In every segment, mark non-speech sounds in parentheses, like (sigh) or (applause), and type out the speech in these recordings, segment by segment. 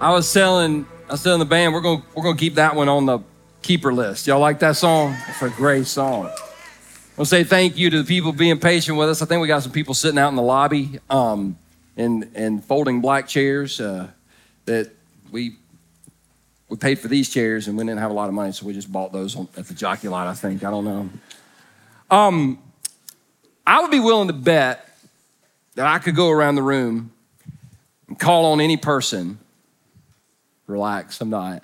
I was telling I was telling the band we're gonna we're gonna keep that one on the keeper list. Y'all like that song? It's a great song. I'll say thank you to the people being patient with us. I think we got some people sitting out in the lobby um, and and folding black chairs uh, that we we paid for these chairs and we didn't have a lot of money, so we just bought those on, at the jockey lot. I think I don't know. Um, I would be willing to bet that I could go around the room and call on any person. Relax, I'm not.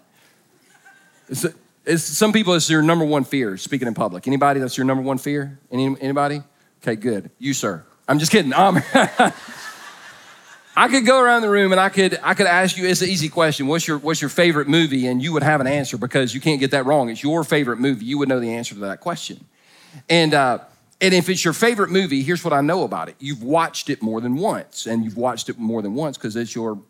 It's, it's, some people, it's your number one fear, speaking in public. Anybody that's your number one fear? Any, anybody? Okay, good. You, sir. I'm just kidding. Um, (laughs) I could go around the room and I could I could ask you. It's an easy question. What's your What's your favorite movie? And you would have an answer because you can't get that wrong. It's your favorite movie. You would know the answer to that question. And uh, and if it's your favorite movie, here's what I know about it. You've watched it more than once, and you've watched it more than once because it's your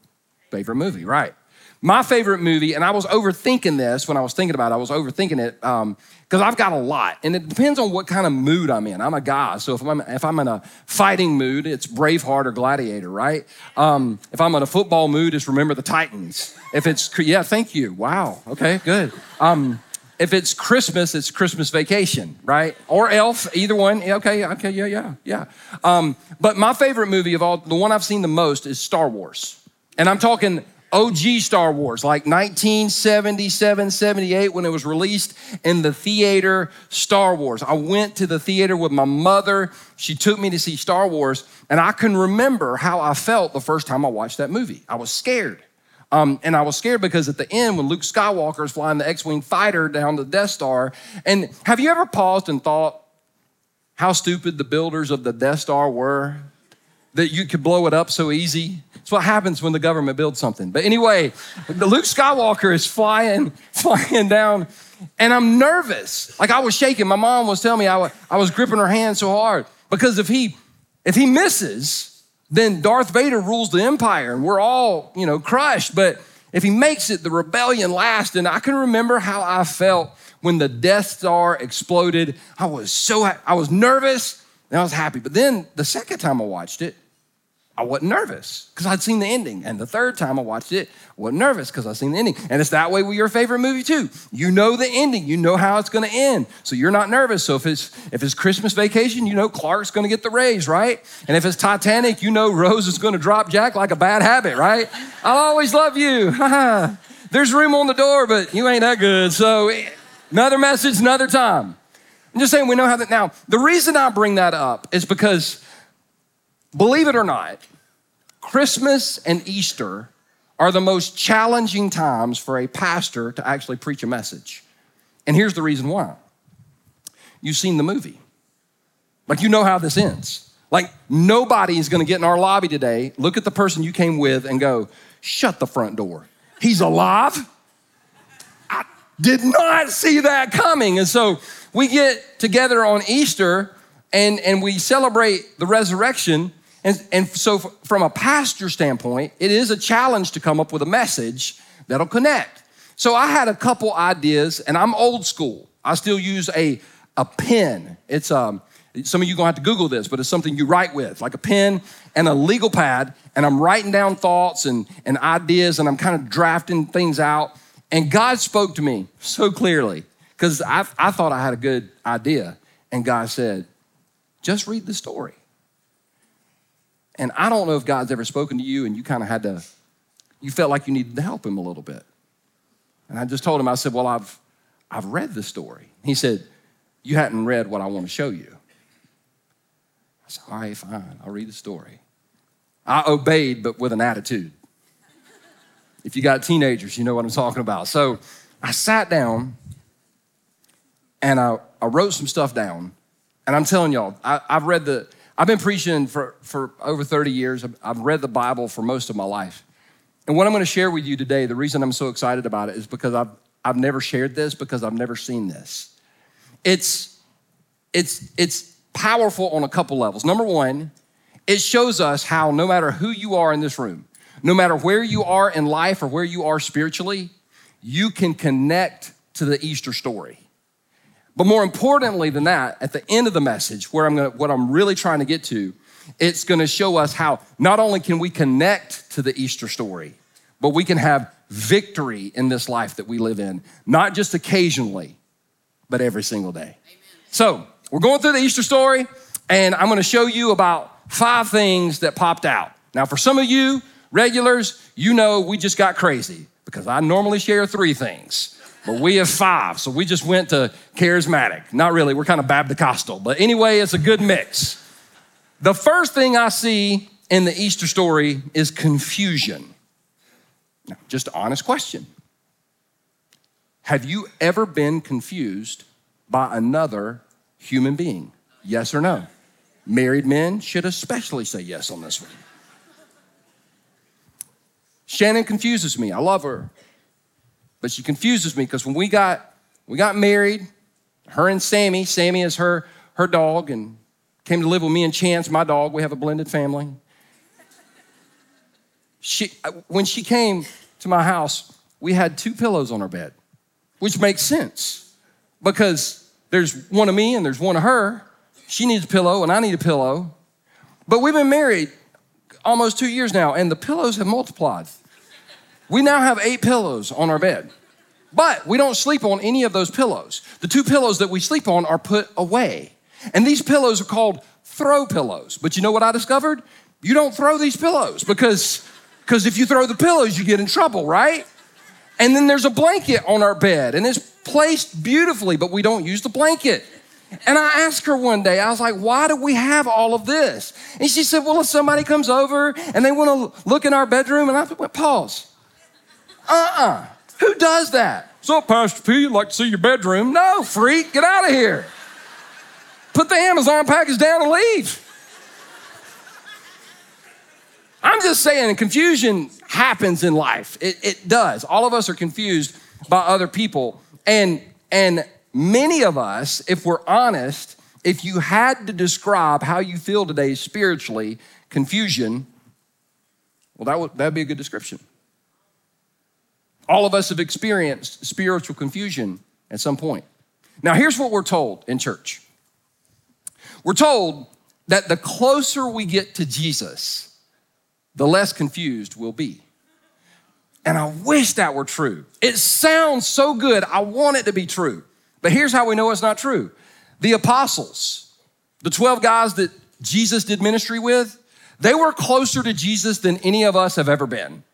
favorite movie, right? My favorite movie, and I was overthinking this when I was thinking about it. I was overthinking it because um, I've got a lot, and it depends on what kind of mood I'm in. I'm a guy, so if I'm if I'm in a fighting mood, it's Braveheart or Gladiator, right? Um, if I'm in a football mood, it's Remember the Titans. If it's yeah, thank you. Wow. Okay, good. Um, if it's Christmas, it's Christmas vacation, right? Or Elf, either one. Okay, okay, yeah, yeah, yeah. Um, but my favorite movie of all, the one I've seen the most is Star Wars. And I'm talking OG Star Wars, like 1977, 78, when it was released in the theater, Star Wars. I went to the theater with my mother. She took me to see Star Wars, and I can remember how I felt the first time I watched that movie. I was scared. Um, and I was scared because at the end, when Luke Skywalker is flying the X Wing fighter down the Death Star, and have you ever paused and thought how stupid the builders of the Death Star were? That you could blow it up so easy. It's what happens when the government builds something. But anyway, the Luke Skywalker is flying, (laughs) flying down, and I'm nervous. Like I was shaking. My mom was telling me I was gripping her hand so hard because if he if he misses, then Darth Vader rules the empire and we're all, you know, crushed. But if he makes it, the rebellion lasts. And I can remember how I felt when the Death Star exploded. I was so I was nervous and I was happy. But then the second time I watched it, I wasn't nervous because I'd seen the ending. And the third time I watched it, I wasn't nervous because I'd seen the ending. And it's that way with your favorite movie too. You know the ending, you know how it's going to end. So you're not nervous. So if it's if it's Christmas vacation, you know Clark's going to get the raise, right? And if it's Titanic, you know Rose is going to drop Jack like a bad habit, right? I'll always love you. (laughs) There's room on the door, but you ain't that good. So eh, another message, another time. I'm just saying we know how that now. The reason I bring that up is because believe it or not, Christmas and Easter are the most challenging times for a pastor to actually preach a message. And here's the reason why you've seen the movie. Like, you know how this ends. Like, nobody is gonna get in our lobby today, look at the person you came with, and go, shut the front door. He's alive? Did not see that coming. And so we get together on Easter and, and we celebrate the resurrection and, and so, from a pastor standpoint, it is a challenge to come up with a message that'll connect. So, I had a couple ideas, and I'm old school. I still use a, a pen. It's um, some of you gonna have to Google this, but it's something you write with, like a pen and a legal pad. And I'm writing down thoughts and, and ideas, and I'm kind of drafting things out. And God spoke to me so clearly because I, I thought I had a good idea. And God said, just read the story. And I don't know if God's ever spoken to you and you kind of had to, you felt like you needed to help him a little bit. And I just told him, I said, Well, I've, I've read the story. He said, You hadn't read what I want to show you. I said, All right, fine, I'll read the story. I obeyed, but with an attitude. If you got teenagers, you know what I'm talking about. So I sat down and I, I wrote some stuff down. And I'm telling y'all, I, I've read the, I've been preaching for, for over 30 years. I've read the Bible for most of my life. And what I'm going to share with you today, the reason I'm so excited about it is because I've, I've never shared this because I've never seen this. It's, it's, it's powerful on a couple levels. Number one, it shows us how no matter who you are in this room, no matter where you are in life or where you are spiritually, you can connect to the Easter story. But more importantly than that, at the end of the message, where I'm gonna, what I'm really trying to get to, it's gonna show us how not only can we connect to the Easter story, but we can have victory in this life that we live in, not just occasionally, but every single day. Amen. So, we're going through the Easter story, and I'm gonna show you about five things that popped out. Now, for some of you regulars, you know we just got crazy because I normally share three things. But we have five, so we just went to charismatic. Not really, we're kind of Baptist But anyway, it's a good mix. The first thing I see in the Easter story is confusion. Now, just an honest question. Have you ever been confused by another human being? Yes or no? Married men should especially say yes on this one. Shannon confuses me. I love her. But she confuses me because when we got we got married, her and Sammy, Sammy is her her dog and came to live with me and Chance, my dog. We have a blended family. She when she came to my house, we had two pillows on our bed, which makes sense because there's one of me and there's one of her. She needs a pillow and I need a pillow. But we've been married almost two years now, and the pillows have multiplied. We now have eight pillows on our bed, but we don't sleep on any of those pillows. The two pillows that we sleep on are put away. And these pillows are called throw pillows. But you know what I discovered? You don't throw these pillows because because if you throw the pillows, you get in trouble, right? And then there's a blanket on our bed and it's placed beautifully, but we don't use the blanket. And I asked her one day, I was like, why do we have all of this? And she said, well, if somebody comes over and they want to look in our bedroom, and I went, pause. Uh-uh. Who does that? So, Pastor P, you'd like to see your bedroom? No, freak, get out of here. Put the Amazon package down and leave. I'm just saying, confusion happens in life. It, it does. All of us are confused by other people. And, and many of us, if we're honest, if you had to describe how you feel today spiritually, confusion, well, that would that'd be a good description. All of us have experienced spiritual confusion at some point. Now, here's what we're told in church we're told that the closer we get to Jesus, the less confused we'll be. And I wish that were true. It sounds so good. I want it to be true. But here's how we know it's not true the apostles, the 12 guys that Jesus did ministry with, they were closer to Jesus than any of us have ever been.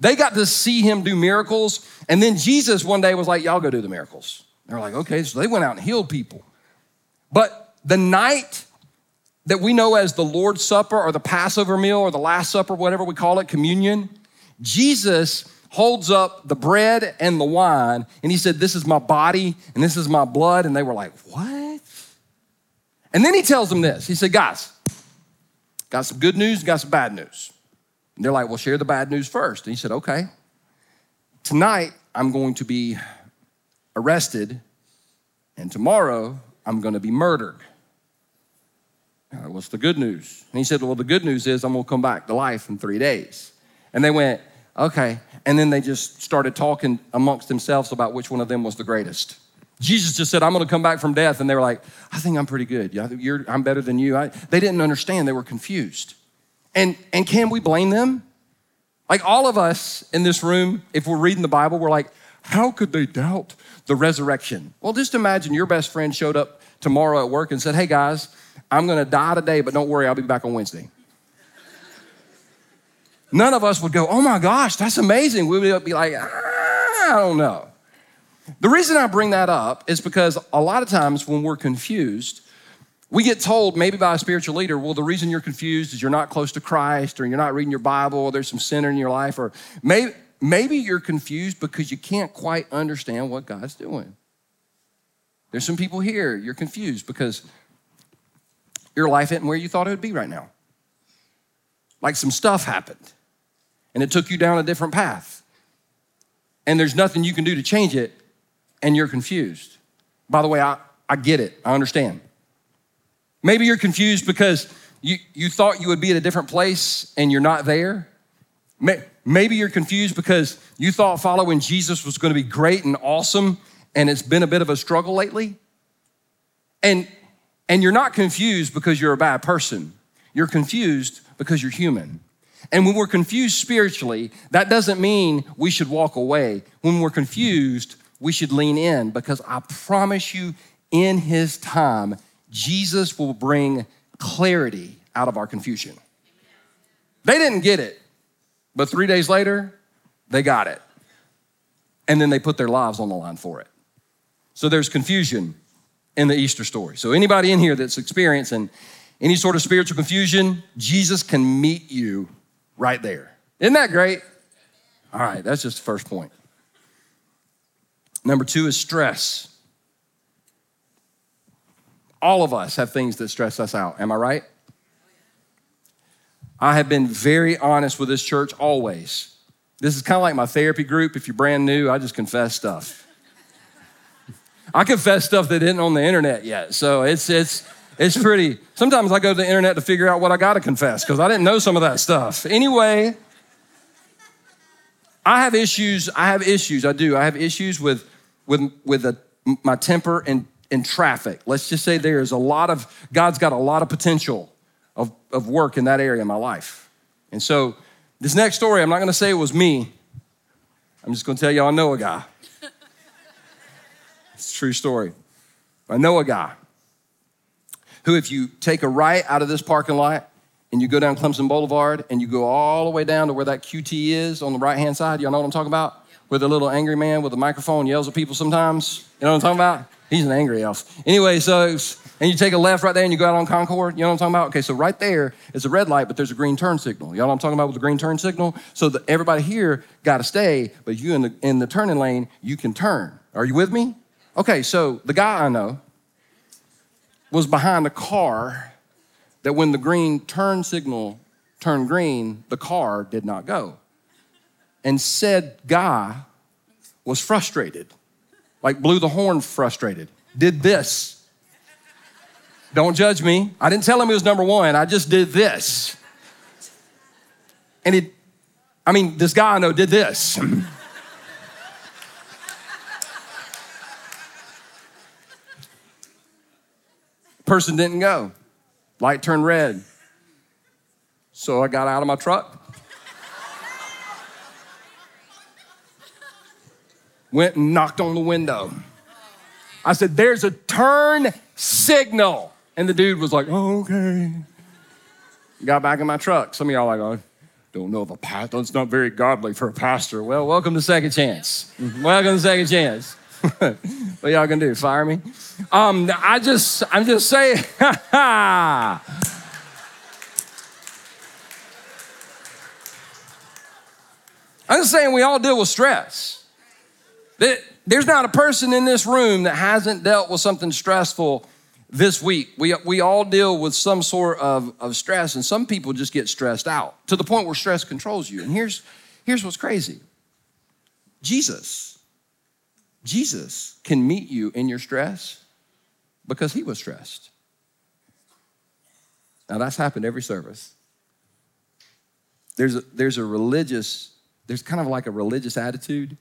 They got to see him do miracles. And then Jesus one day was like, Y'all go do the miracles. They're like, Okay. So they went out and healed people. But the night that we know as the Lord's Supper or the Passover meal or the Last Supper, whatever we call it, communion, Jesus holds up the bread and the wine and he said, This is my body and this is my blood. And they were like, What? And then he tells them this He said, Guys, got some good news, got some bad news. And they're like, well, share the bad news first. And he said, okay. Tonight, I'm going to be arrested, and tomorrow, I'm going to be murdered. What's the good news? And he said, Well, the good news is I'm going to come back to life in three days. And they went, Okay. And then they just started talking amongst themselves about which one of them was the greatest. Jesus just said, I'm going to come back from death. And they were like, I think I'm pretty good. Yeah, I'm better than you. I, they didn't understand. They were confused. And, and can we blame them? Like all of us in this room, if we're reading the Bible, we're like, how could they doubt the resurrection? Well, just imagine your best friend showed up tomorrow at work and said, hey guys, I'm gonna die today, but don't worry, I'll be back on Wednesday. None of us would go, oh my gosh, that's amazing. We would be like, ah, I don't know. The reason I bring that up is because a lot of times when we're confused, we get told maybe by a spiritual leader, well, the reason you're confused is you're not close to Christ or you're not reading your Bible or there's some sin in your life or maybe, maybe you're confused because you can't quite understand what God's doing. There's some people here, you're confused because your life isn't where you thought it would be right now. Like some stuff happened and it took you down a different path. And there's nothing you can do to change it and you're confused. By the way, I, I get it, I understand. Maybe you're confused because you, you thought you would be at a different place and you're not there. Maybe you're confused because you thought following Jesus was going to be great and awesome and it's been a bit of a struggle lately. And, and you're not confused because you're a bad person. You're confused because you're human. And when we're confused spiritually, that doesn't mean we should walk away. When we're confused, we should lean in because I promise you, in His time, Jesus will bring clarity out of our confusion. They didn't get it, but three days later, they got it. And then they put their lives on the line for it. So there's confusion in the Easter story. So, anybody in here that's experiencing any sort of spiritual confusion, Jesus can meet you right there. Isn't that great? All right, that's just the first point. Number two is stress. All of us have things that stress us out. Am I right? I have been very honest with this church always. This is kind of like my therapy group. If you're brand new, I just confess stuff. I confess stuff that isn't on the internet yet. So it's it's it's pretty. Sometimes I go to the internet to figure out what I got to confess because I didn't know some of that stuff. Anyway, I have issues. I have issues. I do. I have issues with with with a, my temper and in traffic. Let's just say there is a lot of God's got a lot of potential of, of work in that area of my life. And so this next story, I'm not going to say it was me. I'm just going to tell you I know a guy. it's a true story. I know a guy who, if you take a right out of this parking lot and you go down Clemson Boulevard and you go all the way down to where that QT is on the right hand side, y'all know what I'm talking about? Where the little angry man with a microphone yells at people sometimes. You know what I'm talking about? He's an angry elf. Anyway, so, and you take a left right there and you go out on Concord. You know what I'm talking about? Okay, so right there is a red light, but there's a green turn signal. You know what I'm talking about with the green turn signal? So that everybody here got to stay, but you in the, in the turning lane, you can turn. Are you with me? Okay, so the guy I know, was behind a car that when the green turn signal turned green, the car did not go. And said guy was frustrated, like blew the horn frustrated, did this. Don't judge me. I didn't tell him he was number one, I just did this. And it, I mean, this guy I know did this. (laughs) Person didn't go. Light turned red. So I got out of my truck. Went and knocked on the window. I said, There's a turn signal. And the dude was like, oh, okay. Got back in my truck. Some of y'all like, oh, don't know if a pastor, it's not very godly for a pastor. Well, welcome to Second Chance. welcome to Second Chance. (laughs) what y'all gonna do? Fire me? Um, I just, I'm just saying. (laughs) I'm just saying we all deal with stress. There's not a person in this room that hasn't dealt with something stressful this week. We, we all deal with some sort of, of stress, and some people just get stressed out to the point where stress controls you. And here's, here's what's crazy Jesus, Jesus can meet you in your stress because he was stressed. Now, that's happened every service. There's a, there's a religious, there's kind of like a religious attitude,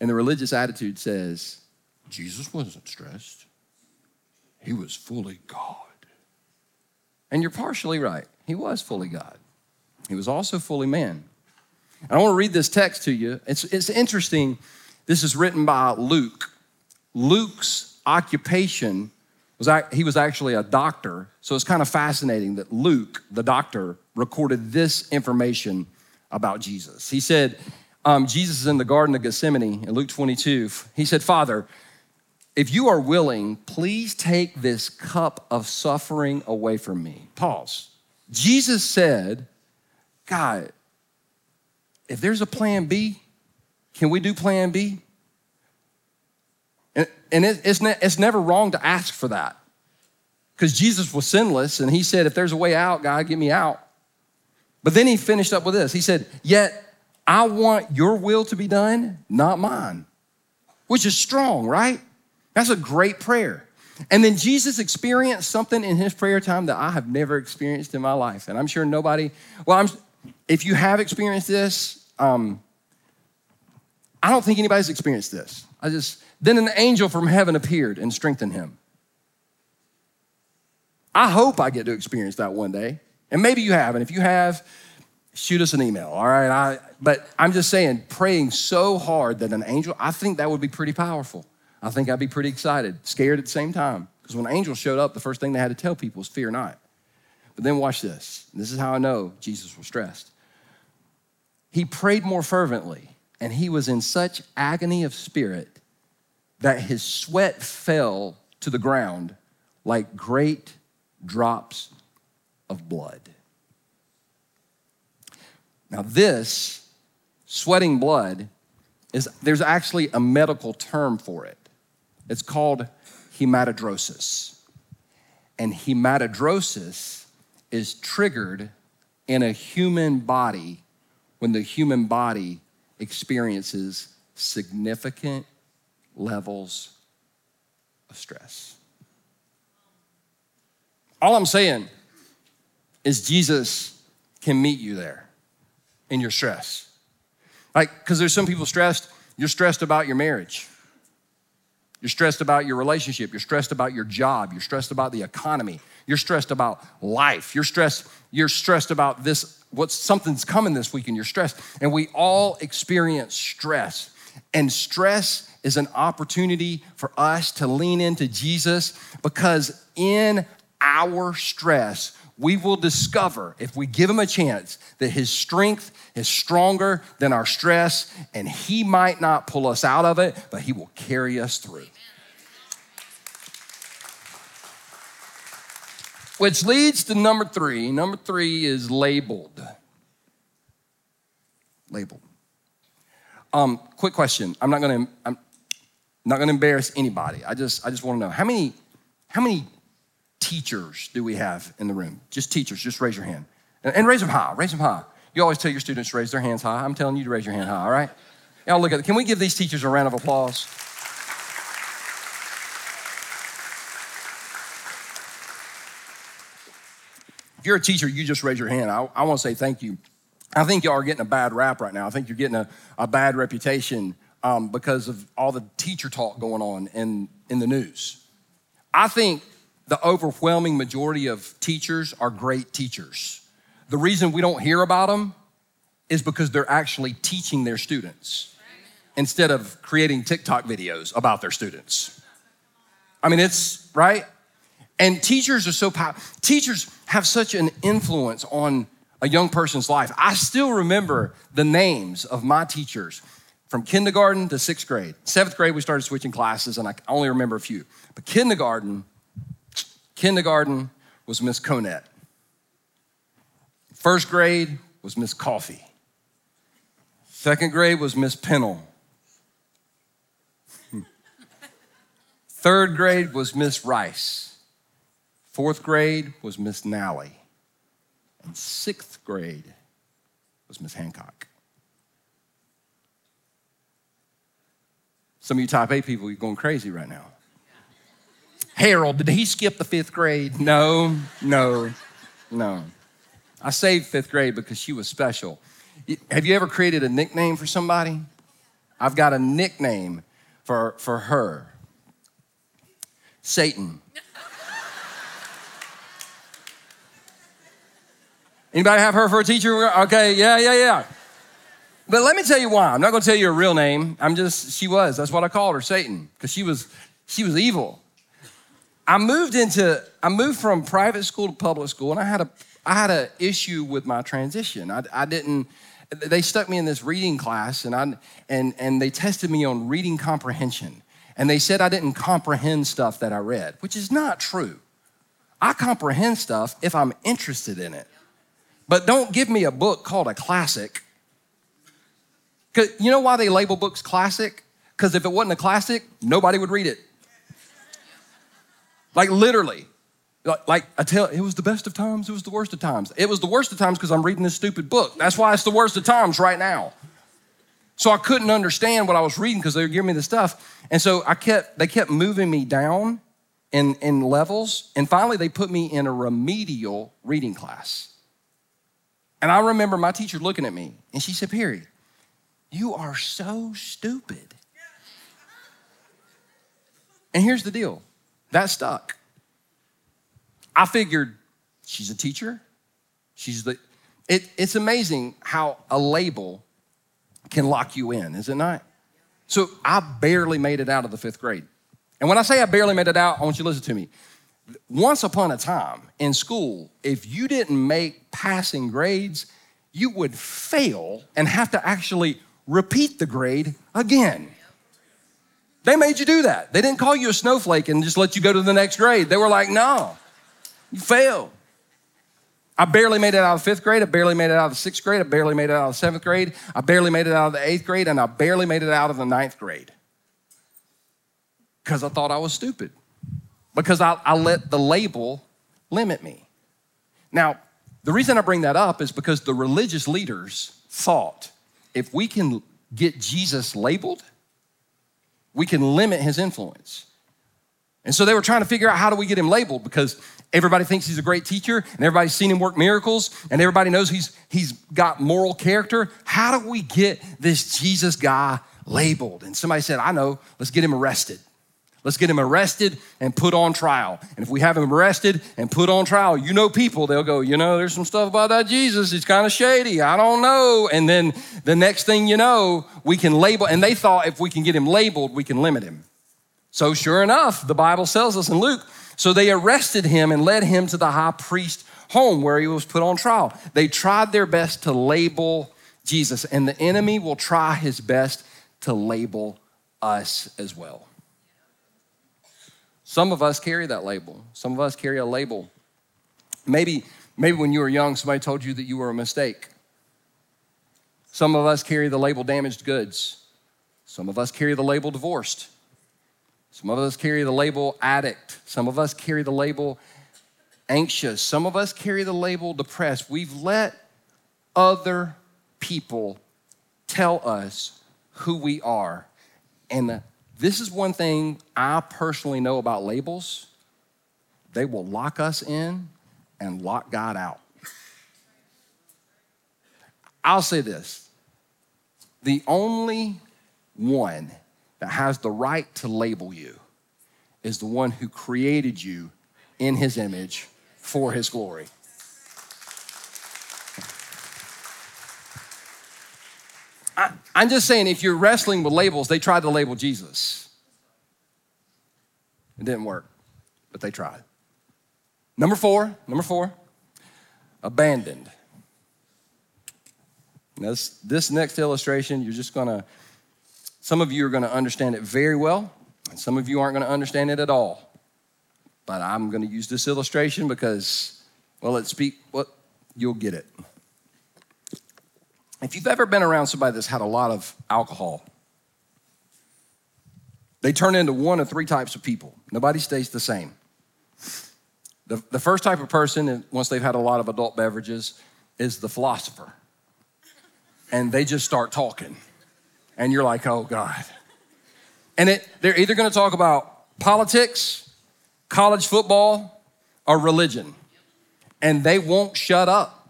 and the religious attitude says, Jesus wasn't stressed, he was fully God. And you're partially right. He was fully God, he was also fully man. And I want to read this text to you. It's, it's interesting. This is written by Luke. Luke's occupation was he was actually a doctor. So it's kind of fascinating that Luke, the doctor, recorded this information about Jesus. He said, um, Jesus is in the Garden of Gethsemane in Luke 22. He said, Father, if you are willing, please take this cup of suffering away from me. Pause. Jesus said, God, if there's a plan B, can we do plan B? And it's, ne- it's never wrong to ask for that because Jesus was sinless and he said, If there's a way out, God, get me out. But then he finished up with this He said, Yet I want your will to be done, not mine, which is strong, right? That's a great prayer. And then Jesus experienced something in his prayer time that I have never experienced in my life. And I'm sure nobody, well, I'm, if you have experienced this, um, I don't think anybody's experienced this. I just, then an angel from heaven appeared and strengthened him. I hope I get to experience that one day. And maybe you have. And if you have, shoot us an email, all right? I, but I'm just saying, praying so hard that an angel, I think that would be pretty powerful. I think I'd be pretty excited, scared at the same time. Because when angels showed up, the first thing they had to tell people was fear not. But then watch this. This is how I know Jesus was stressed. He prayed more fervently, and he was in such agony of spirit that his sweat fell to the ground like great drops of blood. Now, this sweating blood is there's actually a medical term for it. It's called hematidrosis. And hematidrosis is triggered in a human body when the human body experiences significant levels of stress. All I'm saying is Jesus can meet you there in your stress. Like, because there's some people stressed, you're stressed about your marriage. You're stressed about your relationship. You're stressed about your job. You're stressed about the economy. You're stressed about life. You're stressed, you're stressed about this, what something's coming this week and you're stressed. And we all experience stress. And stress is an opportunity for us to lean into Jesus because in our stress, we will discover, if we give him a chance, that his strength is stronger than our stress, and he might not pull us out of it, but he will carry us through. Which leads to number three. Number three is labeled. Labeled. Um, quick question. I'm not gonna. I'm not gonna embarrass anybody. I just. I just want to know how many. How many teachers do we have in the room? Just teachers, just raise your hand. And, raise them high, raise them high. You always tell your students raise their hands high. I'm telling you to raise your hand high, all right? Y'all look at it. Can we give these teachers a round of applause? If you're a teacher, you just raise your hand. I, I want to say thank you. I think y'all are getting a bad rap right now. I think you're getting a, a bad reputation um, because of all the teacher talk going on in, in the news. I think the overwhelming majority of teachers are great teachers. The reason we don't hear about them is because they're actually teaching their students instead of creating TikTok videos about their students. I mean, it's right. And teachers are so powerful. Teachers have such an influence on a young person's life. I still remember the names of my teachers from kindergarten to sixth grade. Seventh grade, we started switching classes, and I only remember a few. But kindergarten, Kindergarten was Miss Conant. First grade was Miss Coffee. Second grade was Miss Pennell. Hmm. Third grade was Miss Rice. Fourth grade was Miss Nally. And sixth grade was Miss Hancock. Some of you type A people, you're going crazy right now. Harold, did he skip the fifth grade? No, no, no. I saved fifth grade because she was special. Have you ever created a nickname for somebody? I've got a nickname for, for her Satan. (laughs) Anybody have her for a teacher? Okay, yeah, yeah, yeah. But let me tell you why. I'm not going to tell you her real name. I'm just she was. That's what I called her, Satan, because she was she was evil. I moved into, I moved from private school to public school, and I had a, I had an issue with my transition. I, I didn't, they stuck me in this reading class, and I, and and they tested me on reading comprehension, and they said I didn't comprehend stuff that I read, which is not true. I comprehend stuff if I'm interested in it, but don't give me a book called a classic. Cause you know why they label books classic? Because if it wasn't a classic, nobody would read it. Like literally. Like I tell, it was the best of times, it was the worst of times. It was the worst of times because I'm reading this stupid book. That's why it's the worst of times right now. So I couldn't understand what I was reading because they were giving me the stuff. And so I kept, they kept moving me down in, in levels. And finally they put me in a remedial reading class. And I remember my teacher looking at me and she said, Perry, you are so stupid. And here's the deal that stuck. I figured she's a teacher. She's the, It, it's amazing how a label can lock you in, is it not? So I barely made it out of the fifth grade. And when I say I barely made it out, I want you to listen to me. Once upon a time in school, if you didn't make passing grades, you would fail and have to actually repeat the grade again. They made you do that. They didn't call you a snowflake and just let you go to the next grade. They were like, no, you failed. I barely made it out of fifth grade. I barely made it out of sixth grade. I barely made it out of seventh grade. I barely made it out of the eighth grade. And I barely made it out of the ninth grade because I thought I was stupid, because I, I let the label limit me. Now, the reason I bring that up is because the religious leaders thought if we can get Jesus labeled, we can limit his influence. And so they were trying to figure out how do we get him labeled because everybody thinks he's a great teacher and everybody's seen him work miracles and everybody knows he's, he's got moral character. How do we get this Jesus guy labeled? And somebody said, I know, let's get him arrested. Let's get him arrested and put on trial. And if we have him arrested and put on trial, you know people, they'll go, you know, there's some stuff about that Jesus. He's kind of shady. I don't know. And then the next thing you know, we can label, and they thought if we can get him labeled, we can limit him. So, sure enough, the Bible tells us in Luke, so they arrested him and led him to the high priest home where he was put on trial. They tried their best to label Jesus, and the enemy will try his best to label us as well. Some of us carry that label. Some of us carry a label. Maybe, maybe when you were young, somebody told you that you were a mistake. Some of us carry the label damaged goods. Some of us carry the label divorced. Some of us carry the label addict. Some of us carry the label anxious. Some of us carry the label depressed. We've let other people tell us who we are. And this is one thing I personally know about labels they will lock us in and lock God out. I'll say this the only one that has the right to label you is the one who created you in his image for his glory. I, am just saying, if you're wrestling with labels, they tried to label Jesus. It didn't work, but they tried. Number four, number four, abandoned. Now this, this next illustration, you're just gonna some of you are to understand it very well, and some of you aren't to understand it at all. But I'm to use this illustration because, well, it speak what well, you'll get it. If you've ever been around somebody that's had a lot of alcohol, they turn into one of three types of people. Nobody stays the same. The, the first type of person, uh, once they've had a lot of adult beverages, is the philosopher. And they just start talking and you're like, oh God. And it, they're either gonna talk about politics, college football, or religion. And they won't shut up.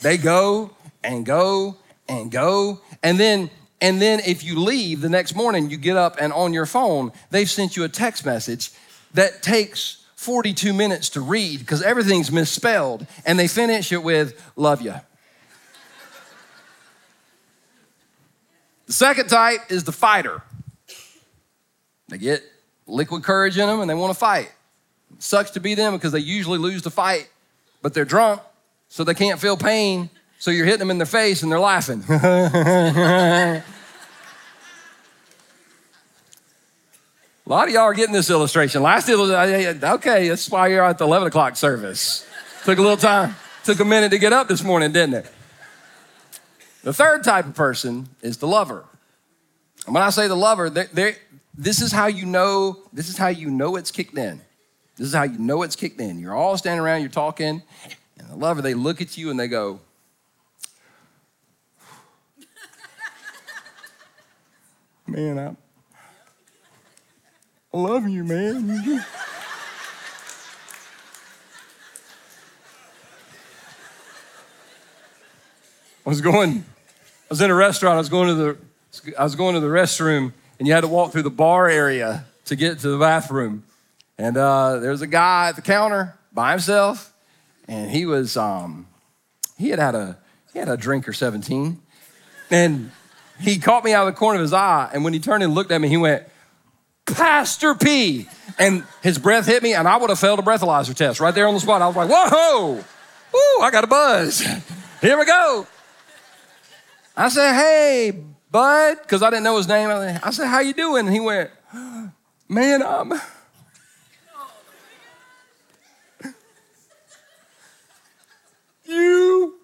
They go and go and go. And then and then if you leave the next morning, you get up and on your phone, they've sent you a text message that takes 42 minutes to read because everything's misspelled. And they finish it with, love you. The second type is the fighter. They get liquid courage in them and they want to fight. It sucks to be them because they usually lose the fight, but they're drunk, so they can't feel pain. So you're hitting them in the face and they're laughing. (laughs) A lot of y'all are getting this illustration. Last illustration, okay, that's why you're at the 11 o'clock service. Took a little time, took a minute to get up this morning, didn't it? The third type of person is the lover. And when I say the lover, they're, they're, this is how you know, this is how you know it's kicked in. This is how you know it's kicked in. You're all standing around, you're talking, and the lover, they look at you and they go, Man, I, I love you, man. I was going I was in a restaurant. I was going to the I was going to the restroom, and you had to walk through the bar area to get to the bathroom. And uh, there was a guy at the counter by himself, and he was um, he had had a he had a drink or 17. And he caught me out of the corner of his eye. And when he turned and looked at me, he went, Pastor P. And his breath hit me, and I would have failed a breathalyzer test right there on the spot. I was like, whoa, woo, I got a buzz. Here we go. I said, hey, bud, because I didn't know his name. I said, how you doing? And he went, man, I'm... You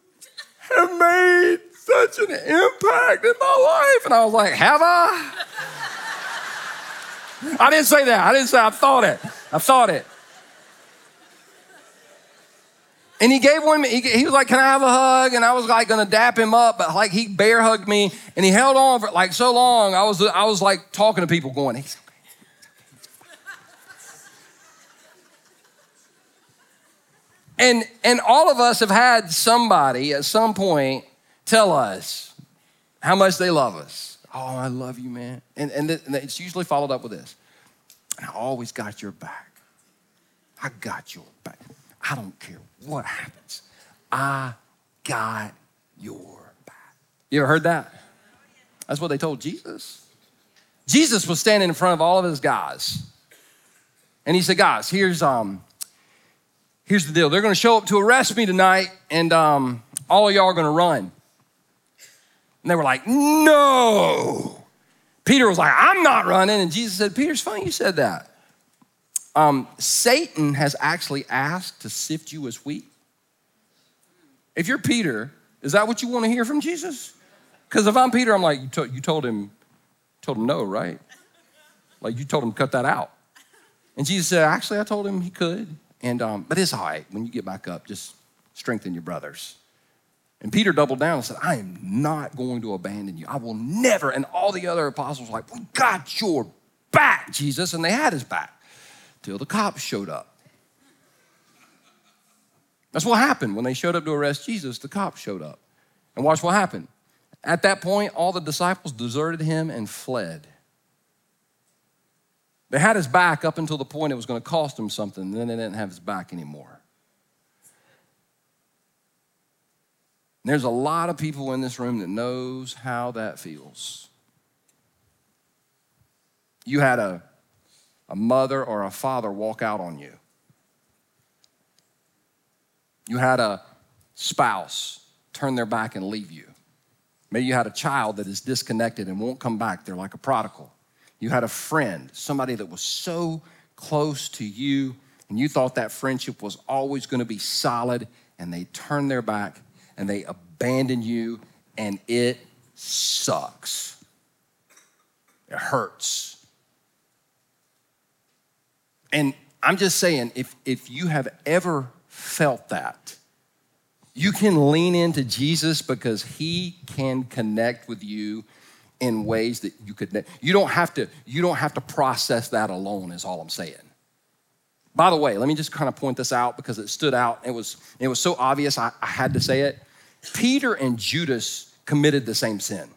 have made such an impact in my life. And I was like, have I? I didn't say that. I didn't say I thought it. I thought it. And he gave one, he, he, was like, Can I have a hug? And I was like, gonna dap him up, but like he bear hugged me and he held on for like so long. I was, I was like talking to people going, He's And, and all of us have had somebody at some point tell us how much they love us. Oh, I love you, man. And, and, and it's usually followed up with this I always got your back. I got your back. I don't care what happens. I got your back. You ever heard that? That's what they told Jesus. Jesus was standing in front of all of his guys. And he said, Guys, here's, um, here's the deal. They're to show up to arrest me tonight, and um, all of y'all are to run. And they were like, No. Peter was like, I'm not running. And Jesus said, Peter, it's funny you said that. Um, Satan has actually asked to sift you as wheat. If you're Peter, is that what you want to hear from Jesus? Because if I'm Peter, I'm like, you, to, you told him, told him no, right? Like you told him cut that out. And Jesus said, actually, I told him he could. And um, but it's all right. When you get back up, just strengthen your brothers. And Peter doubled down and said, I am not going to abandon you. I will never. And all the other apostles were like, We got your back, Jesus. And they had his back till the cops showed up. That's what happened when they showed up to arrest Jesus. The cops showed up. And watch what happened. At that point, all the disciples deserted him and fled. They had his back up until the point it was going to cost him something, and then they didn't have his back anymore. And there's a lot of people in this room that knows how that feels. You had a, a mother or a father walk out on you. You had a spouse turn their back and leave you. Maybe you had a child that is disconnected and won't come back. They're like a prodigal. You had a friend, somebody that was so close to you, and you thought that friendship was always going to be solid, and they turned their back and they abandon you, and it sucks. It hurts. And I'm just saying, if, if you have ever felt that, you can lean into Jesus because he can connect with you in ways that you could you don't have to you don't have to process that alone is all i'm saying by the way let me just kind of point this out because it stood out. It was it was so obvious i, I had to say it. Peter and judas committed the same sin.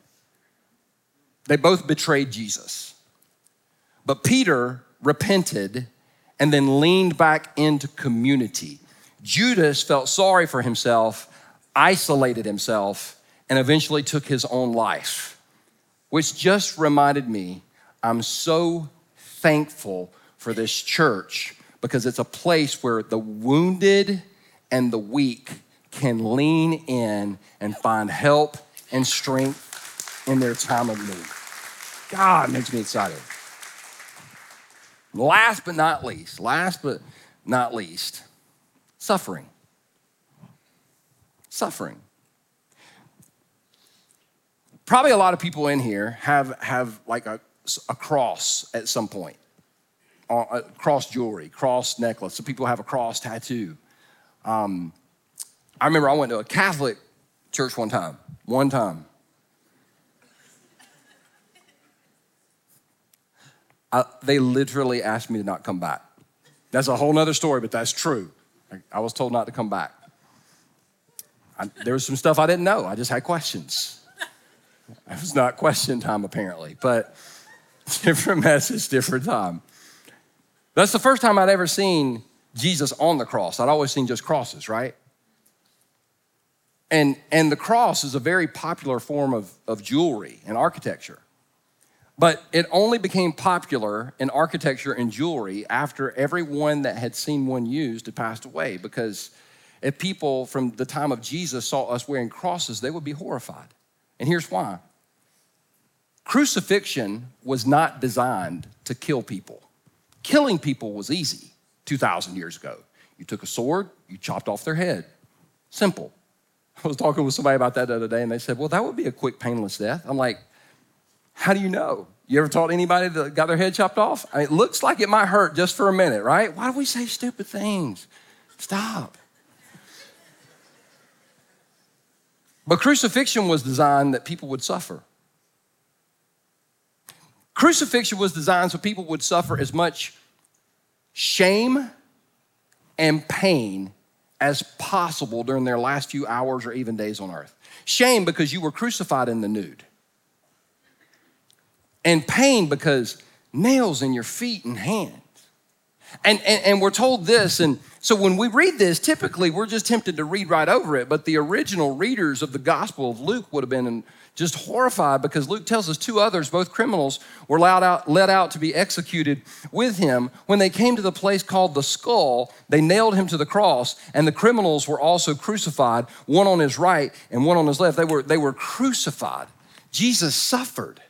They both betrayed jesus. But peter repented and then leaned back into community. Judas felt sorry for himself isolated himself and eventually took his own life which just reminded me I'm so thankful for this church because it's a place where the wounded and the weak can lean in and find help and strength in their time of need. God makes me excited. Last but not least, last but not least, suffering. Suffering probably a lot of people in here have, have like a, a cross at some point, uh, cross jewelry, cross necklace. Some people have a cross tattoo. Um, I remember I went to a Catholic church one time, one time. I, they literally asked me to not come back. That's a whole nother story, but that's true. I, I was told not to come back. I, there was some stuff I didn't know. I just had questions. It was not question time, apparently, but (laughs) different message, different time. That's the first time I'd ever seen Jesus on the cross. I'd always seen just crosses, right? And, and the cross is a very popular form of, of jewelry and architecture. But it only became popular in architecture and jewelry after everyone that had seen one used had passed away. Because if people from the time of Jesus saw us wearing crosses, they would be horrified. And here's why crucifixion was not designed to kill people, killing people was easy 2,000 years ago. You took a sword, you chopped off their head. Simple. I was talking with somebody about that the other day, and they said, Well, that would be a quick, painless death. I'm like, How do you know? You ever to anybody that got their head chopped off? I mean, it looks like it might hurt just for a minute, right? Why do we say stupid things? Stop. But crucifixion was designed that people would suffer. Crucifixion was designed so people would suffer as much shame and pain as possible during their last few hours or even days on earth. Shame because you were crucified in the nude, and pain because nails in your feet and hands. And, and, and, we're told this, and so when we read this, typically we're just tempted to read right over it, but the original readers of the Gospel of Luke would have been just horrified because Luke tells us two others, both criminals, were out, let out to be executed with him. When they came to the place called the skull, they nailed him to the cross, and the criminals were also crucified, one on his right and one on his left. They were, they were crucified. Jesus suffered.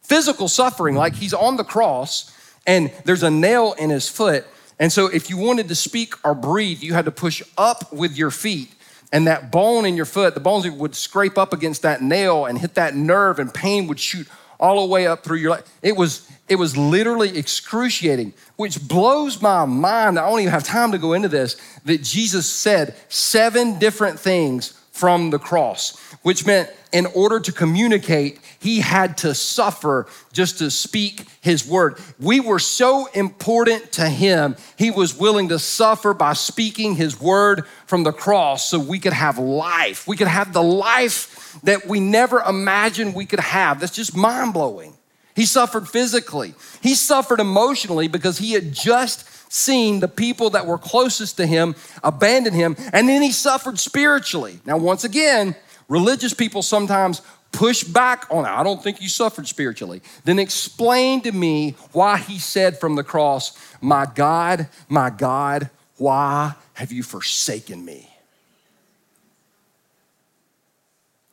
Physical suffering, like he's on the cross and there's a nail in his foot. And so, if you wanted to speak or breathe, you had to push up with your feet. And that bone in your foot, the bones would scrape up against that nail and hit that nerve, and pain would shoot all the way up through your leg. It was, it was literally excruciating, which blows my mind. I don't even have time to go into this. That Jesus said seven different things from the cross, which meant in order to communicate, he had to suffer just to speak his word. We were so important to him, he was willing to suffer by speaking his word from the cross so we could have life. We could have the life that we never imagined we could have. That's just mind blowing. He suffered physically, he suffered emotionally because he had just seen the people that were closest to him abandon him, and then he suffered spiritually. Now, once again, religious people sometimes push back on. I don't think you suffered spiritually. Then explain to me why he said from the cross, My God, my God, why have you forsaken me?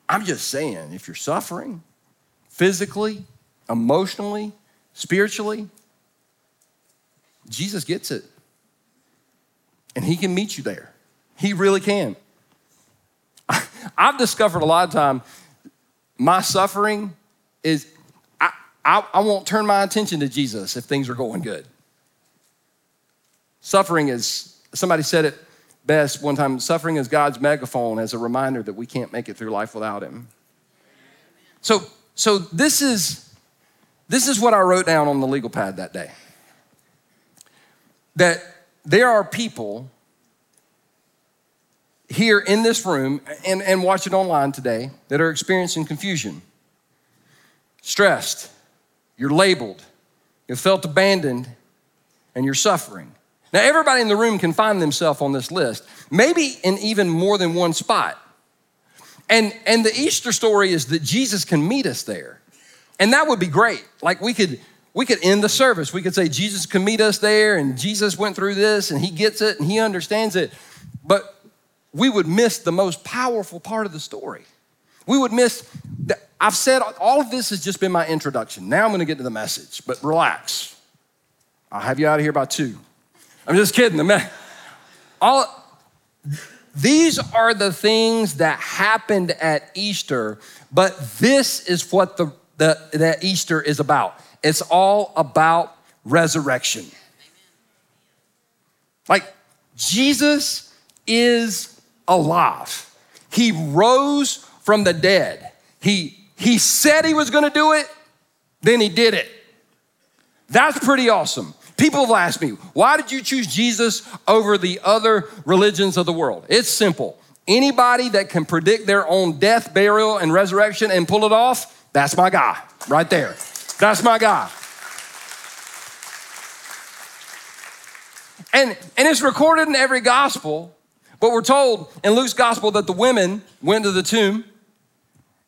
I'm just saying, if you're suffering physically, emotionally, spiritually, Jesus gets it. And he can meet you there. He really can. (laughs) I've discovered a lot of time my suffering is, I, I, I won't turn my attention to Jesus if things are going good. Suffering is, somebody said it best one time suffering is God's megaphone as a reminder that we can't make it through life without Him. So, so this is this is what I wrote down on the legal pad that day that there are people here in this room and, and watch it online today that are experiencing confusion, stressed, you're labeled, you've felt abandoned, and you're suffering. Now, everybody in the room can find themselves on this list, maybe in even more than one spot. And, and the Easter story is that Jesus can meet us there. And that would be great. Like we could we could end the service. We could say Jesus can meet us there and Jesus went through this and he gets it and he understands it. But we would miss the most powerful part of the story. We would miss, the, I've said all of this has just been my introduction. Now I'm going to get to the message, but relax. I'll have you out of here by two. I'm just kidding. All, these are the things that happened at Easter, but this is what the, the, that Easter is about. It's all about resurrection. Like Jesus is alive. He rose from the dead. He, he said he was gonna do it, then he did it. That's pretty awesome. People have asked me, why did you choose Jesus over the other religions of the world? It's simple. Anybody that can predict their own death, burial, and resurrection and pull it off, that's my guy right there. That's my guy. And, and it's recorded in every gospel, But we're told in Luke's gospel that the women went to the tomb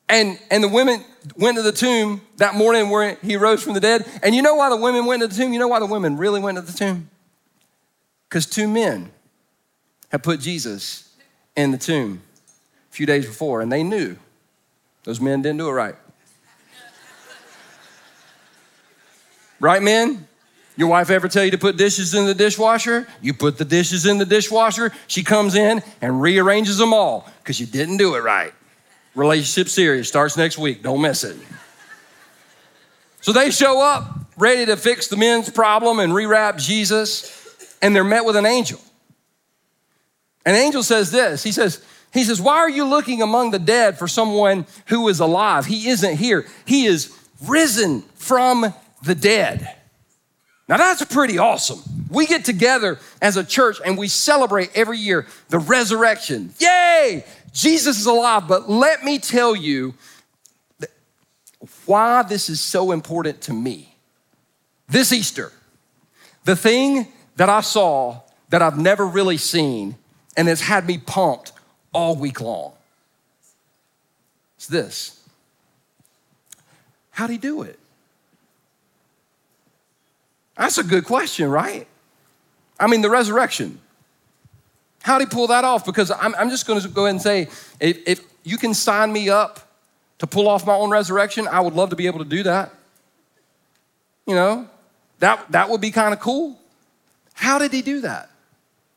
and, and the women went to the tomb that morning where he rose from the dead. And you know why the women went to the tomb? You know why the women really went to the tomb? Because two men had put Jesus in the tomb a few days before, and they knew those men didn't do it right. Right, men? Your wife ever tell you to put dishes in the dishwasher? You put the dishes in the dishwasher. She comes in and rearranges them all because you didn't do it right. Relationship series starts next week. Don't miss it. So they show up ready to fix the men's problem and rewrap Jesus, and they're met with an angel. An angel says this He says, he says, Why are you looking among the dead for someone who is alive? He isn't here. He is risen from the dead. Now that's pretty awesome. We get together as a church and we celebrate every year the resurrection. Yay! Jesus is alive. But let me tell you why this is so important to me. This Easter, the thing that I saw that I've never really seen and has had me pumped all week long is this. How'd he do it? That's a good question, right? I mean, the resurrection. How'd he pull that off? Because I'm, I'm just going to go ahead and say if, if you can sign me up to pull off my own resurrection, I would love to be able to do that. You know, that, that would be kind of cool. How did he do that?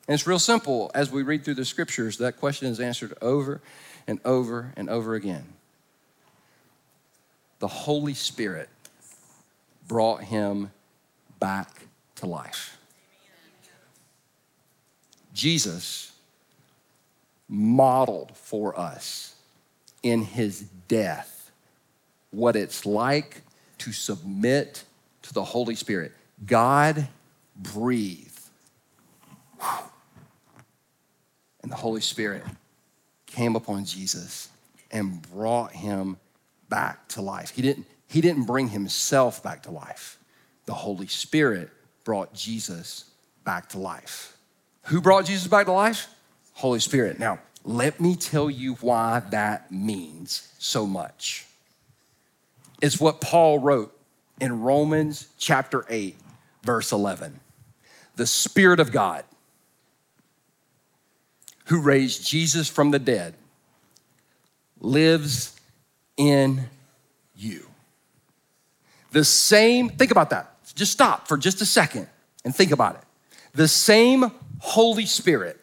And it's real simple. As we read through the scriptures, that question is answered over and over and over again. The Holy Spirit brought him back to life. Jesus modeled for us in his death what it's like to submit to the Holy Spirit. God breathed. And the Holy Spirit came upon Jesus and brought him back to life. He didn't, he didn't bring himself back to life the Holy Spirit brought Jesus back to life. Who brought Jesus back to life? Holy Spirit. Now, let me tell you why that means so much. It's what Paul wrote in Romans chapter 8, verse 11. The Spirit of God, who raised Jesus from the dead, lives in you. The same, think about that. Just stop for just a second and think about it. The same Holy Spirit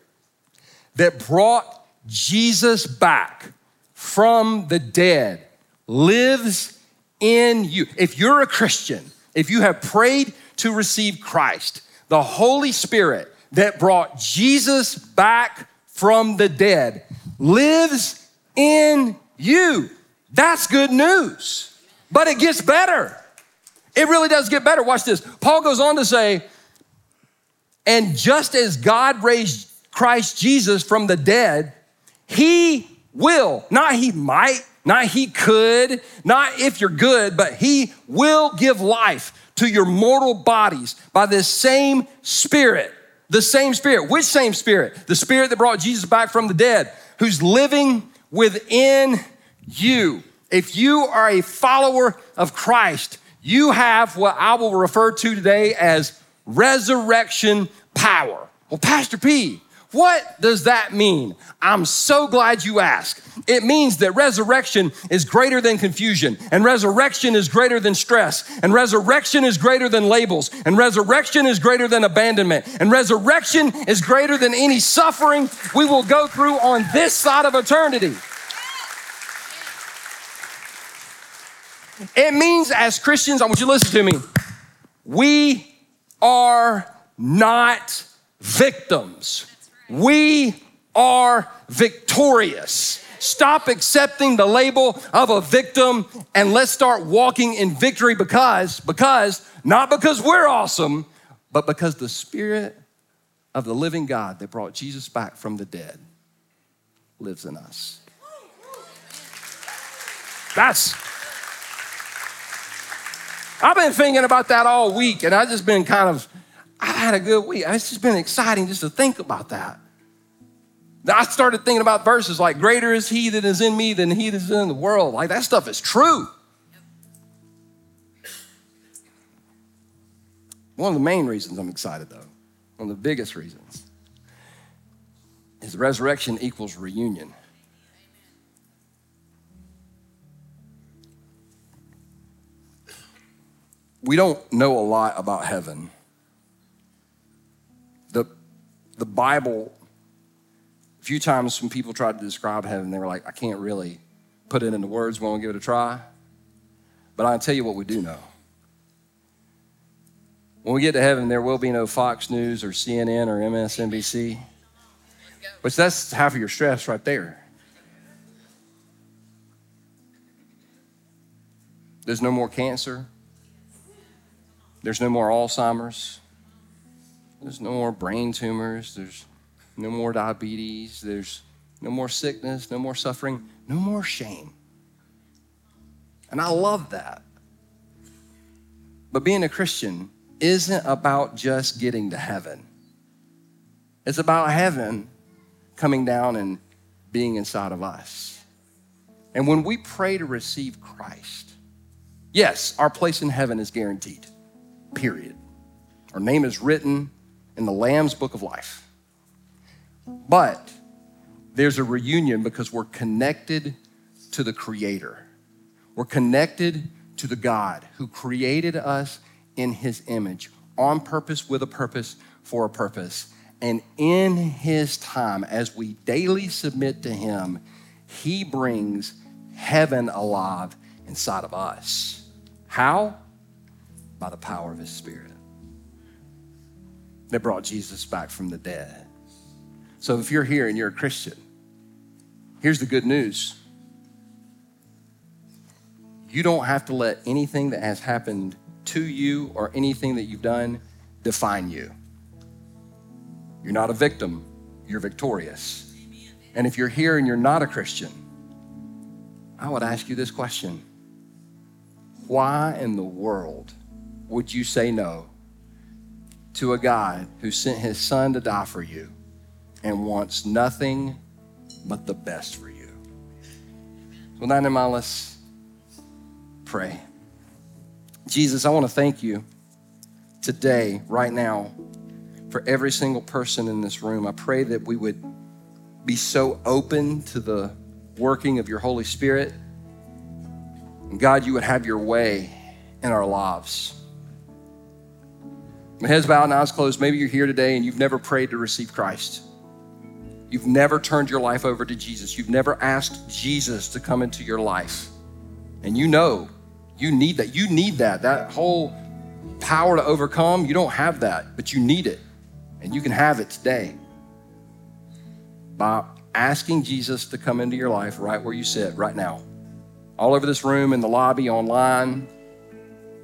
that brought Jesus back from the dead lives in you. If you're a Christian, if you have prayed to receive Christ, the Holy Spirit that brought Jesus back from the dead lives in you. That's good news. But it gets better. It really does get better. Watch this. Paul goes on to say, and just as God raised Christ Jesus from the dead, he will, not he might, not he could, not if you're good, but he will give life to your mortal bodies by this same spirit. The same spirit. Which same spirit? The spirit that brought Jesus back from the dead, who's living within you. If you are a follower of Christ, you have what I will refer to today as resurrection power. Well, Pastor P, what does that mean? I'm so glad you asked. It means that resurrection is greater than confusion, and resurrection is greater than stress, and resurrection is greater than labels, and resurrection is greater than abandonment, and resurrection is greater than any suffering we will go through on this side of eternity. It means, as Christians, I want you to listen to me, we are not victims. We are victorious. Stop accepting the label of a victim and let's start walking in victory because, because, not because we're awesome, but because the Spirit of the living God that brought Jesus back from the dead lives in us. That's I've been thinking about that all week, and I've just been kind of, I've had a good week. It's just been exciting just to think about that. I started thinking about verses like, Greater is he that is in me than he that is in the world. Like, that stuff is true. One of the main reasons I'm excited, though, one of the biggest reasons, is resurrection equals reunion. We don't know a lot about heaven. The, the Bible, a few times when people tried to describe heaven, they were like, I can't really put it into words, won't give it a try. But I'll tell you what we do know. When we get to heaven, there will be no Fox News or CNN or MSNBC, which that's half of your stress right there. There's no more cancer. There's no more Alzheimer's. There's no more brain tumors. There's no more diabetes. There's no more sickness, no more suffering, no more shame. And I love that. But being a Christian isn't about just getting to heaven, it's about heaven coming down and being inside of us. And when we pray to receive Christ, yes, our place in heaven is guaranteed period. Our name is written in the Lamb's book of life. But there's a reunion because we're connected to the Creator. We're connected to the God who created us in His image on purpose, with a purpose, for a purpose. And in His time, as we daily submit to Him, He brings heaven alive inside of us. How? By the power of his spirit. That brought Jesus back from the dead. So if you're here and you're a Christian, here's the good news. You don't have to let anything that has happened to you or anything that you've done define you. You're not a victim, you're victorious. And if you're here and you're not a Christian, I would ask you this question Why in the world would you say no to a God who sent his son to die for you and wants nothing but the best for you? That in mind, let's pray. Jesus, I want to thank you today, right now, for every single person in this room. I pray that we would be so open to the working of your Holy Spirit. And God, you would have your way in our lives. Head's bowed and eyes closed. Maybe you're here today and you've never prayed to receive Christ. You've never turned your life over to Jesus. You've never asked Jesus to come into your life. And you know you need that. You need that. That whole power to overcome, you don't have that, but you need it. And you can have it today by asking Jesus to come into your life right where you sit right now. All over this room, in the lobby, online,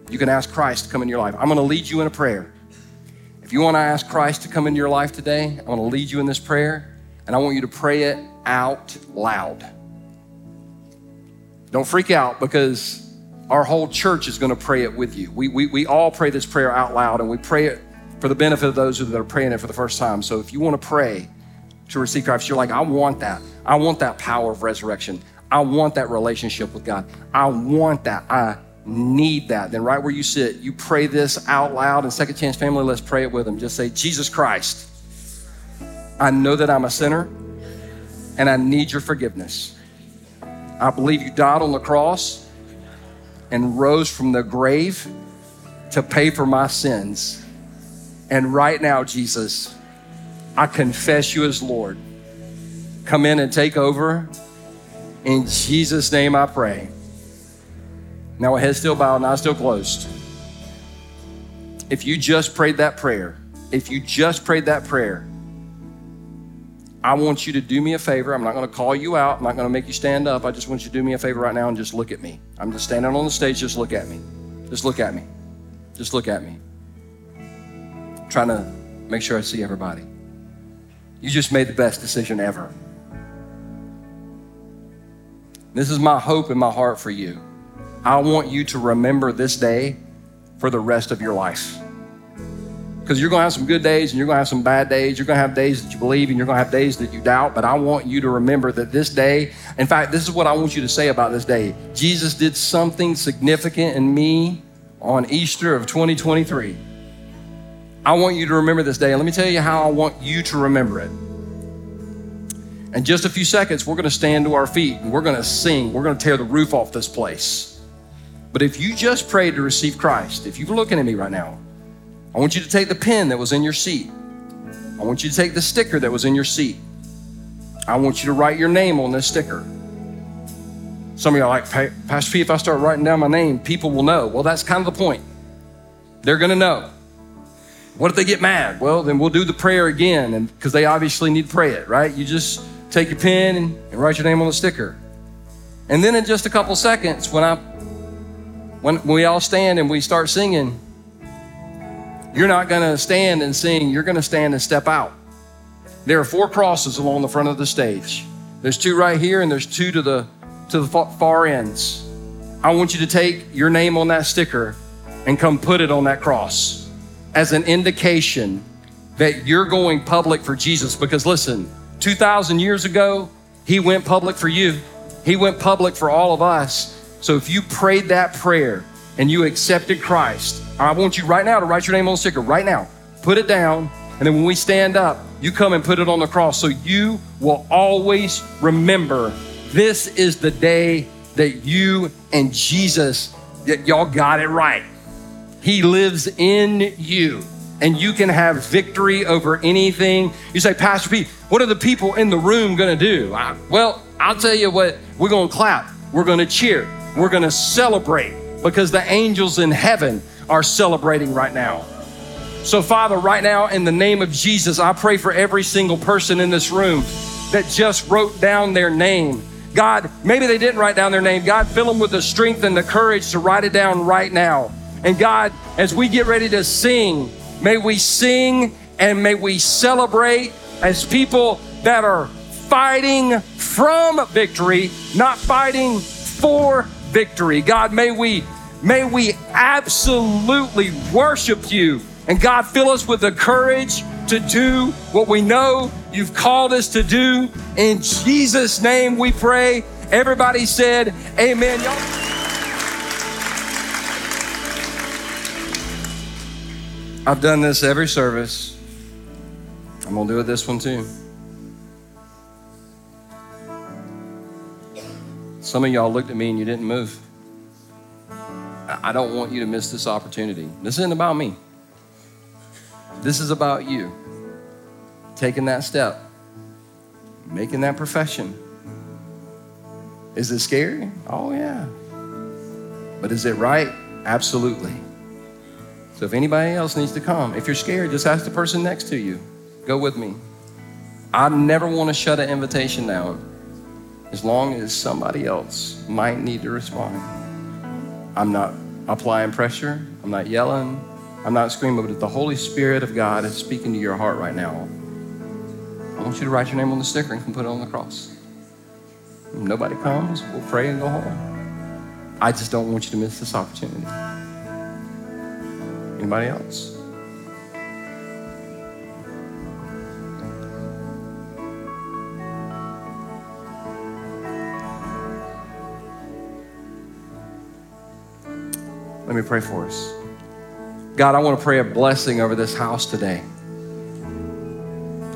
you can ask Christ to come in your life. I'm going to lead you in a prayer. If you want to ask Christ to come into your life today, I want to lead you in this prayer, and I want you to pray it out loud. Don't freak out because our whole church is going to pray it with you. We, we, we all pray this prayer out loud, and we pray it for the benefit of those that are praying it for the first time. So if you want to pray to receive Christ, you're like, I want that. I want that power of resurrection. I want that relationship with God. I want that. I need that, then right where you sit, you pray this out loud. And Second Chance Family, let's pray it with them. Just say, Jesus Christ, I know that I'm a sinner and I need your forgiveness. I believe you died on the cross and rose from the grave to pay for my sins. And right now, Jesus, I confess you as Lord. Come in and take over. In Jesus' name I pray. Now, head still bowed and eyes still closed. If you just prayed that prayer, if you just prayed that prayer, I want you to do me a favor. I'm not going to call you out. I'm not going to make you stand up. I just want you to do me a favor right now and just look at me. I'm just standing on the stage. Just look at me. Just look at me. Just look at me. I'm trying to make sure I see everybody. You just made the best decision ever. This is my hope in my heart for you. I want you to remember this day for the rest of your life. because you're going to have some good days and you're going to have some bad days. You're going to have days that you believe and you're going to have days that you doubt. But I want you to remember that this day, in fact, this is what I want you to say about this day. Jesus did something significant in me on Easter of 2023. I want you to remember this day. And let me tell you how I want you to remember it. In just a few seconds, we're going to stand to our feet and we're going to sing. We're going to tear the roof off this place. But if you just prayed to receive Christ, if you're looking at me right now, I want you to take the pen that was in your seat. I want you to take the sticker that was in your seat. I want you to write your name on this sticker. Some of you are like, Pastor P, if I start writing down my name, people will know. Well, that's kind of the point. They're going to know. What if they get mad? Well, then we'll do the prayer again, and because they obviously need to pray it, right? You just take your pen and, and write your name on the sticker. And then in just a couple seconds, when I when we all stand and we start singing, you're not going to stand and sing, you're going to stand and step out. There are four crosses along the front of the stage. There's two right here and there's two to the to the far ends. I want you to take your name on that sticker and come put it on that cross as an indication that you're going public for Jesus because listen, 2000 years ago, he went public for you. He went public for all of us. So if you prayed that prayer and you accepted Christ, I want you right now to write your name on the sticker, right now. Put it down. And then when we stand up, you come and put it on the cross. So you will always remember this is the day that you and Jesus, that y'all got it right. He lives in you and you can have victory over anything. You say, Pastor P, what are the people in the room going to do? I, well, I'll tell you what, we're going to clap, we're going to cheer, we're going to celebrate because the angels in heaven are celebrating right now. So, Father, right now, in the name of Jesus, I pray for every single person in this room that just wrote down their name. God, maybe they didn't write down their name. God, fill them with the strength and the courage to write it down right now. And God, as we get ready to sing, may we sing and may we celebrate as people that are fighting from victory, not fighting for victory. God, may we may we absolutely worship you. And God, fill us with the courage to do what we know you've called us to do. In Jesus' name we pray. Everybody said, Amen. Y'all- I've done this every service. I'm going to do it this one too. Some of y'all looked at me and you didn't move. I don't want you to miss this opportunity. This isn't about me. This is about you taking that step, making that profession. Is it scary? Oh, yeah. But is it right? Absolutely. So if anybody else needs to come, if you're scared, just ask the person next to you. Go with me. I never want to shut an invitation down as long as somebody else might need to respond. I'm not applying pressure, I'm not yelling, I'm not screaming, but if the Holy Spirit of God is speaking to your heart right now, I want you to write your name on the sticker and put it on the cross. If nobody comes, we'll pray and go home. I just don't want you to miss this opportunity. Anybody else? Let me pray for us. God, I want to pray a blessing over this house today.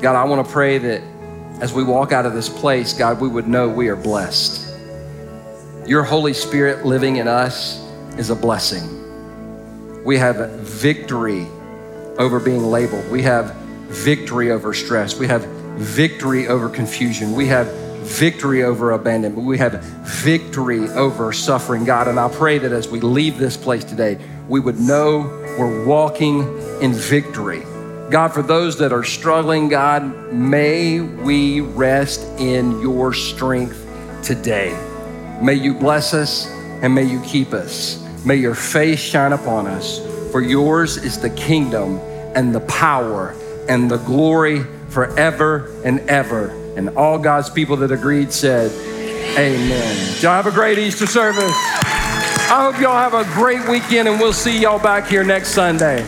God, I want to pray that as we walk out of this place, God, we would know we are blessed. Your Holy Spirit living in us is a blessing. We have victory over being labeled. We have victory over stress. We have victory over confusion. We have victory over abandonment. We have victory over suffering, God. And I pray that as we leave this place today, we would know we're walking in victory. God, for those that are struggling, God, may we rest in your strength today. May you bless us and may you keep us. May your face shine upon us. For yours is the kingdom and the power and the glory forever and ever. And all God's people that agreed said, Amen. Y'all have a great Easter service. I hope y'all have a great weekend, and we'll see y'all back here next Sunday.